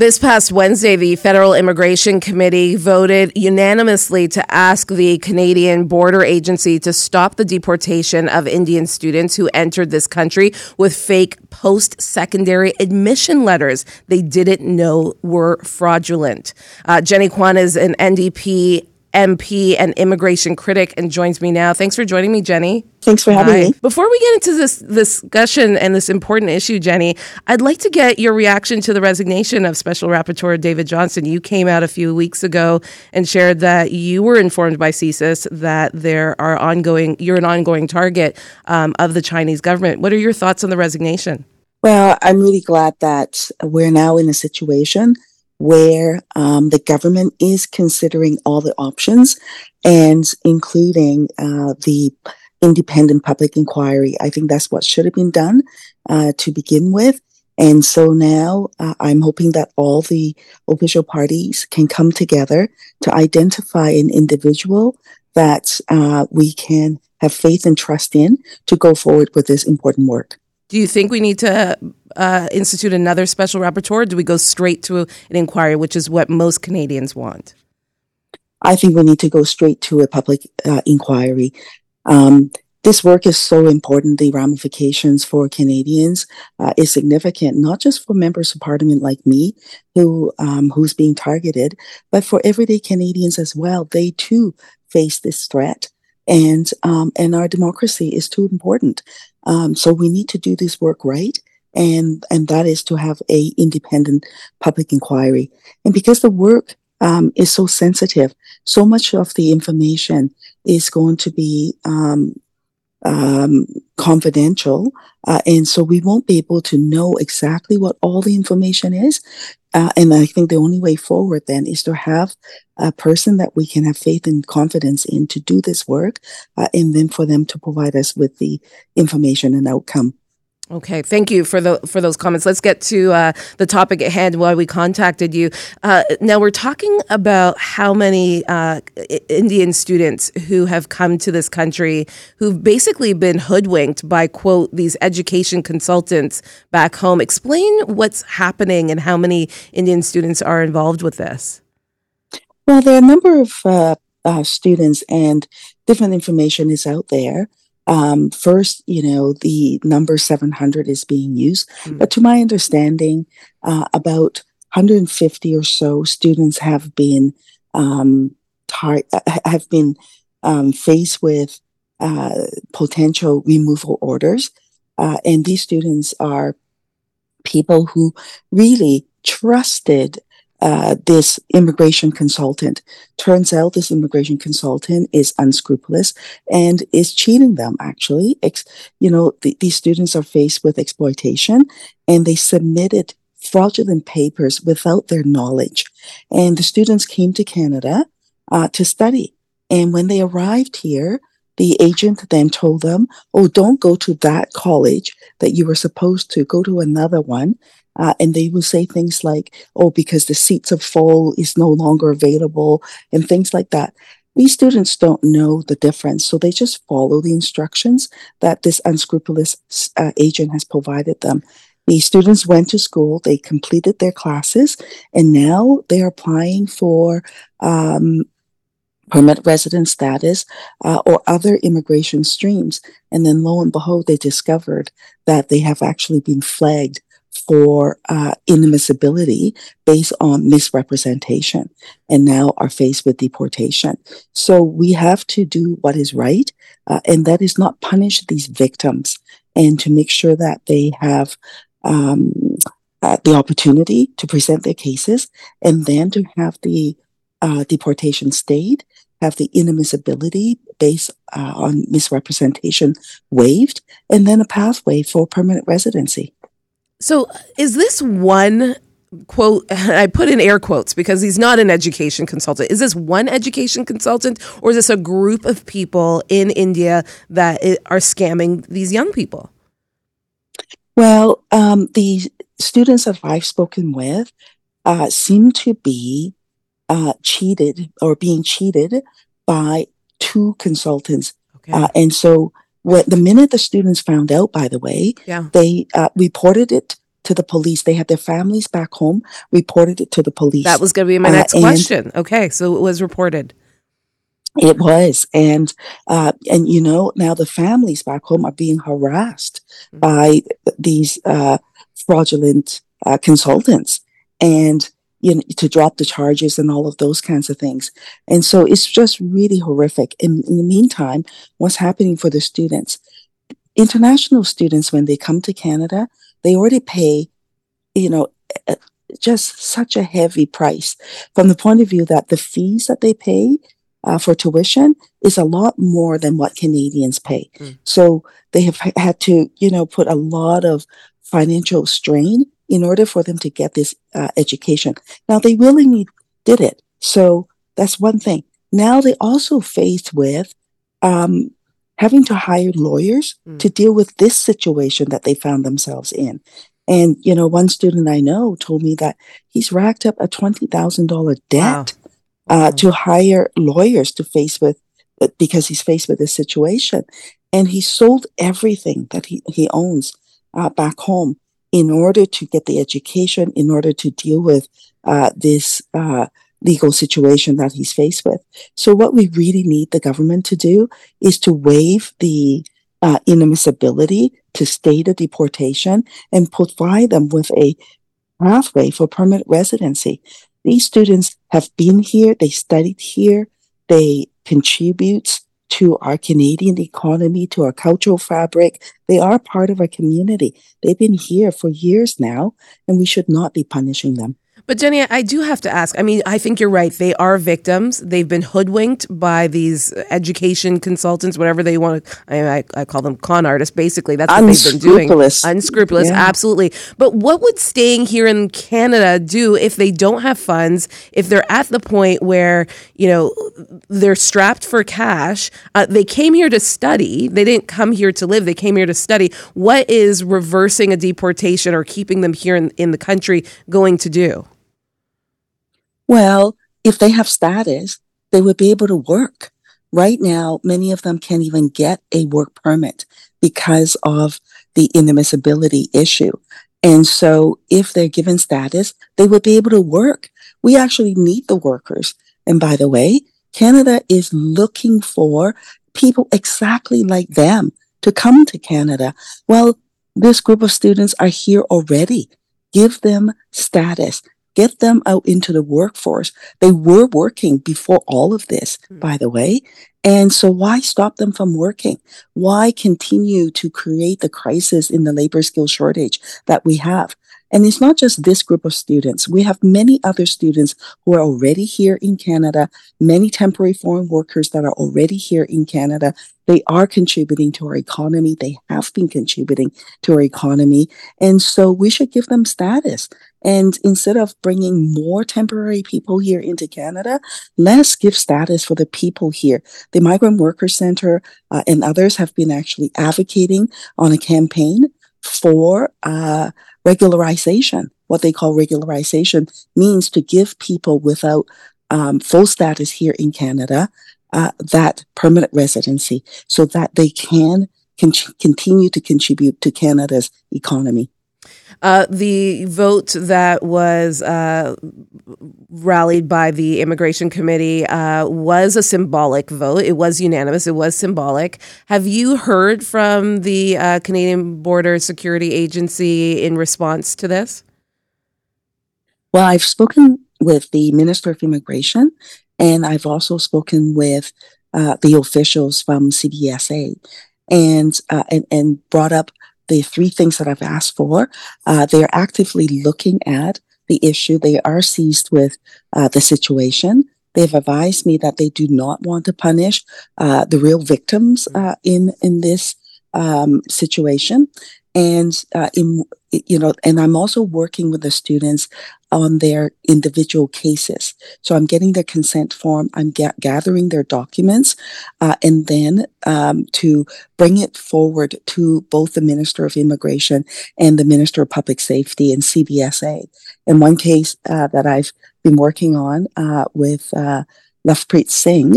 This past Wednesday, the Federal Immigration Committee voted unanimously to ask the Canadian Border Agency to stop the deportation of Indian students who entered this country with fake post secondary admission letters they didn't know were fraudulent. Uh, Jenny Kwan is an NDP MP and immigration critic and joins me now. Thanks for joining me, Jenny. Thanks for having Hi. me. Before we get into this, this discussion and this important issue, Jenny, I'd like to get your reaction to the resignation of Special Rapporteur David Johnston. You came out a few weeks ago and shared that you were informed by CSIS that there are ongoing, you're an ongoing target um, of the Chinese government. What are your thoughts on the resignation? Well, I'm really glad that we're now in a situation where um, the government is considering all the options and including uh, the independent public inquiry. I think that's what should have been done uh, to begin with. And so now uh, I'm hoping that all the official parties can come together to identify an individual that uh, we can have faith and trust in to go forward with this important work. Do you think we need to uh, institute another special rapporteur? do we go straight to an inquiry, which is what most Canadians want? I think we need to go straight to a public uh, inquiry. Um, this work is so important. The ramifications for Canadians uh, is significant, not just for members of parliament like me, who um, who's being targeted, but for everyday Canadians as well. They too face this threat, and um, and our democracy is too important. Um, so we need to do this work right. And, and that is to have a independent public inquiry. And because the work um, is so sensitive, so much of the information is going to be um, um, confidential. Uh, and so we won't be able to know exactly what all the information is. Uh, and I think the only way forward then is to have a person that we can have faith and confidence in to do this work, uh, and then for them to provide us with the information and outcome. Okay, thank you for the for those comments. Let's get to uh, the topic at hand. Why we contacted you. Uh, now we're talking about how many uh, Indian students who have come to this country who've basically been hoodwinked by quote these education consultants back home. Explain what's happening and how many Indian students are involved with this. Well, there are a number of uh, uh, students, and different information is out there. Um, first, you know, the number 700 is being used, mm. but to my understanding, uh, about 150 or so students have been um, tar- have been um, faced with uh, potential removal orders, uh, and these students are people who really trusted uh, this immigration consultant. Turns out this immigration consultant is unscrupulous and is cheating them, actually. Ex- you know, th- these students are faced with exploitation and they submitted fraudulent papers without their knowledge. And the students came to Canada uh, to study. And when they arrived here, the agent then told them, Oh, don't go to that college that you were supposed to, go to another one. Uh, and they will say things like, oh, because the seats are full is no longer available and things like that. These students don't know the difference, so they just follow the instructions that this unscrupulous uh, agent has provided them. The students went to school, they completed their classes, and now they're applying for um, permanent resident status uh, or other immigration streams. And then lo and behold, they discovered that they have actually been flagged for uh, inadmissibility based on misrepresentation and now are faced with deportation. So we have to do what is right, uh, and that is not punish these victims and to make sure that they have um, uh, the opportunity to present their cases and then to have the uh, deportation stayed, have the inadmissibility based uh, on misrepresentation waived, and then a pathway for permanent residency. So, is this one quote I put in air quotes because he's not an education consultant. Is this one education consultant or is this a group of people in India that are scamming these young people? Well, um, the students that I've spoken with uh, seem to be uh, cheated or being cheated by two consultants. Okay. Uh, and so when, the minute the students found out, by the way, yeah. they uh, reported it to the police. They had their families back home, reported it to the police. That was going to be my Uh, next and- question. Okay, so it was reported. It was, and uh, and you know now the families back home are being harassed Mhm. by these uh, fraudulent uh, consultants, and you know to drop the charges and all of those kinds of things. And so it's just really horrific. In, in the meantime, what's happening for the students? International students, when they come to Canada, they already pay, you know, just such a heavy price from the point of view that the fees that they pay uh, for tuition is a lot more than what Canadians pay. Mm. So they have had to, you know, put a lot of financial strain in order for them to get this uh, education. Now they willingly did it. So that's one thing. Now they also faced with um, having to hire lawyers Mm. to deal with this situation that they found themselves in. And, you know, one student I know told me that he's racked up a $20,000 debt Wow. uh, to hire lawyers to face with uh, because he's faced with this situation and he sold everything that he, he owns uh, back home in order to get the education in order to deal with uh, this uh, legal situation that he's faced with. So what we really need the government to do is to waive the uh, inadmissibility to stay the deportation and provide them with a pathway for permanent residency. These students have been here, they studied here, they contribute to our Canadian economy, to our cultural fabric. They are part of our community. They've been here for years now, and we should not be punishing them. But Jenny, I do have to ask. I mean, I think you're right. They are victims. They've been hoodwinked by these education consultants, whatever they want to. I, I, I call them con artists. Basically, that's what they've been doing. Unscrupulous. Unscrupulous, Yeah. absolutely. But what would staying here in Canada do if they don't have funds? If they're at the point where you know they're strapped for cash, uh, they came here to study. They didn't come here to live. They came here to study. What is reversing a deportation or keeping them here in, in the country going to do? Well, if they have status, they would be able to work. Right now, many of them can't even get a work permit because of the inadmissibility issue. And so if they're given status, they would be able to work. We actually need the workers. And by the way, Canada is looking for people exactly like them to come to Canada. Well, this group of students are here already. Give them status. Get them out into the workforce. They were working before all of this, Mm. by the way. And so why stop them from working? Why continue to create the crisis in the labor skill shortage that we have? And it's not just this group of students. We have many other students who are already here in Canada, many temporary foreign workers that are already here in Canada. They are contributing to our economy. They have been contributing to our economy. And so we should give them status. And instead of bringing more temporary people here into Canada, let's give status for the people here. The Migrant Workers Center uh, and others have been actually advocating on a campaign for uh, regularization. What they call regularization means to give people without um, full status here in Canada uh, that permanent residency so that they can con- continue to contribute to Canada's economy. Uh, the vote that was uh, rallied by the immigration committee uh, was a symbolic vote. It was unanimous. It was symbolic. Have you heard from the uh, Canadian Border Security Agency in response to this? Well, I've spoken with the Minister of Immigration, and I've also spoken with uh, the officials from CBSA, and uh, and and brought up the three things that I've asked for. Uh, they are actively looking at the issue. They are seized with uh, the situation. They've advised me that they do not want to punish uh, the real victims uh, in in this um, situation, and uh, in you know, and I'm also working with the students on their individual cases. So I'm getting their consent form, I'm ga- gathering their documents, uh, and then um, to bring it forward to both the Minister of Immigration and the Minister of Public Safety and CBSA. In one case uh, that I've been working on uh, with uh, Lovepreet Singh,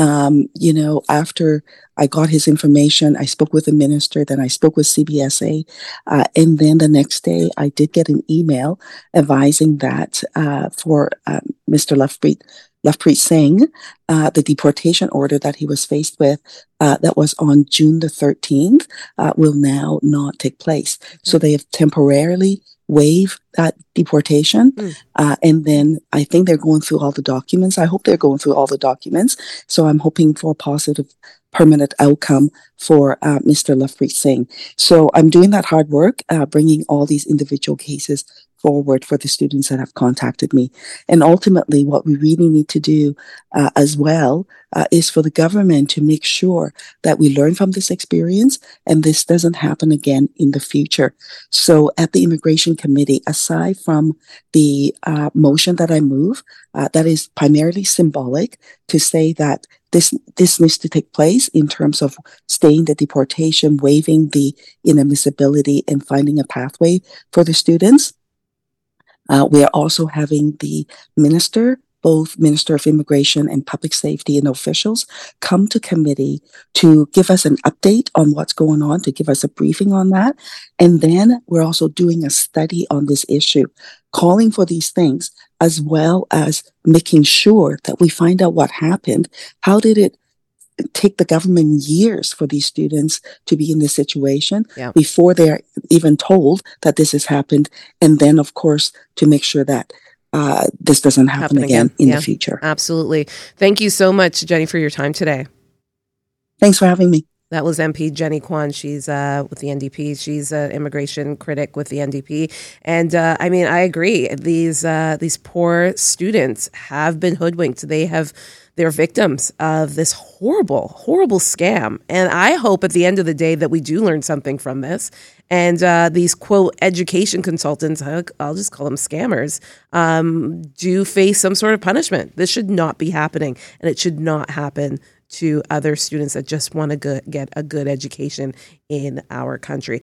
Um, you know, after I got his information, I spoke with the minister, then I spoke with CBSA, uh, and then the next day I did get an email advising that uh, for uh, Mr. Lovepreet Lovepreet Singh, uh, the deportation order that he was faced with, uh, that was on June the 13th, uh, will now not take place. So they have temporarily waived that deportation. Mm. and then I think they're going through all the documents. I hope they're going through all the documents. So I'm hoping for a positive permanent outcome for uh, Mr. Lovepreet Singh. So I'm doing that hard work, uh, bringing all these individual cases forward for the students that have contacted me. And ultimately, what we really need to do uh, as well uh, is for the government to make sure that we learn from this experience and this doesn't happen again in the future. So at the Immigration Committee, aside from the uh, motion that I move, uh, that is primarily symbolic to say that this this needs to take place in terms of staying the deportation, waiving the inadmissibility, and finding a pathway for the students. Uh, we are also having the minister, both Minister of Immigration and Public Safety and officials come to committee to give us an update on what's going on, to give us a briefing on that. And then we're also doing a study on this issue, calling for these things, as well as making sure that we find out what happened. How did it take the government years for these students to be in this situation yeah. before they're even told that this has happened. And then, of course, to make sure that uh, this doesn't happen, happen again, again, in yeah. the future. Absolutely. Thank you so much, Jenny, for your time today. Thanks for having me. That was MP Jenny Kwan. She's uh, with the NDP. She's an immigration critic with the NDP, and uh, I mean, I agree. These uh, these poor students have been hoodwinked. They have they're victims of this horrible, horrible scam. And I hope at the end of the day that we do learn something from this. And uh, these quote education consultants, I'll just call them scammers, um, do face some sort of punishment. This should not be happening, and it should not happen to other students that just want to get a good education in our country.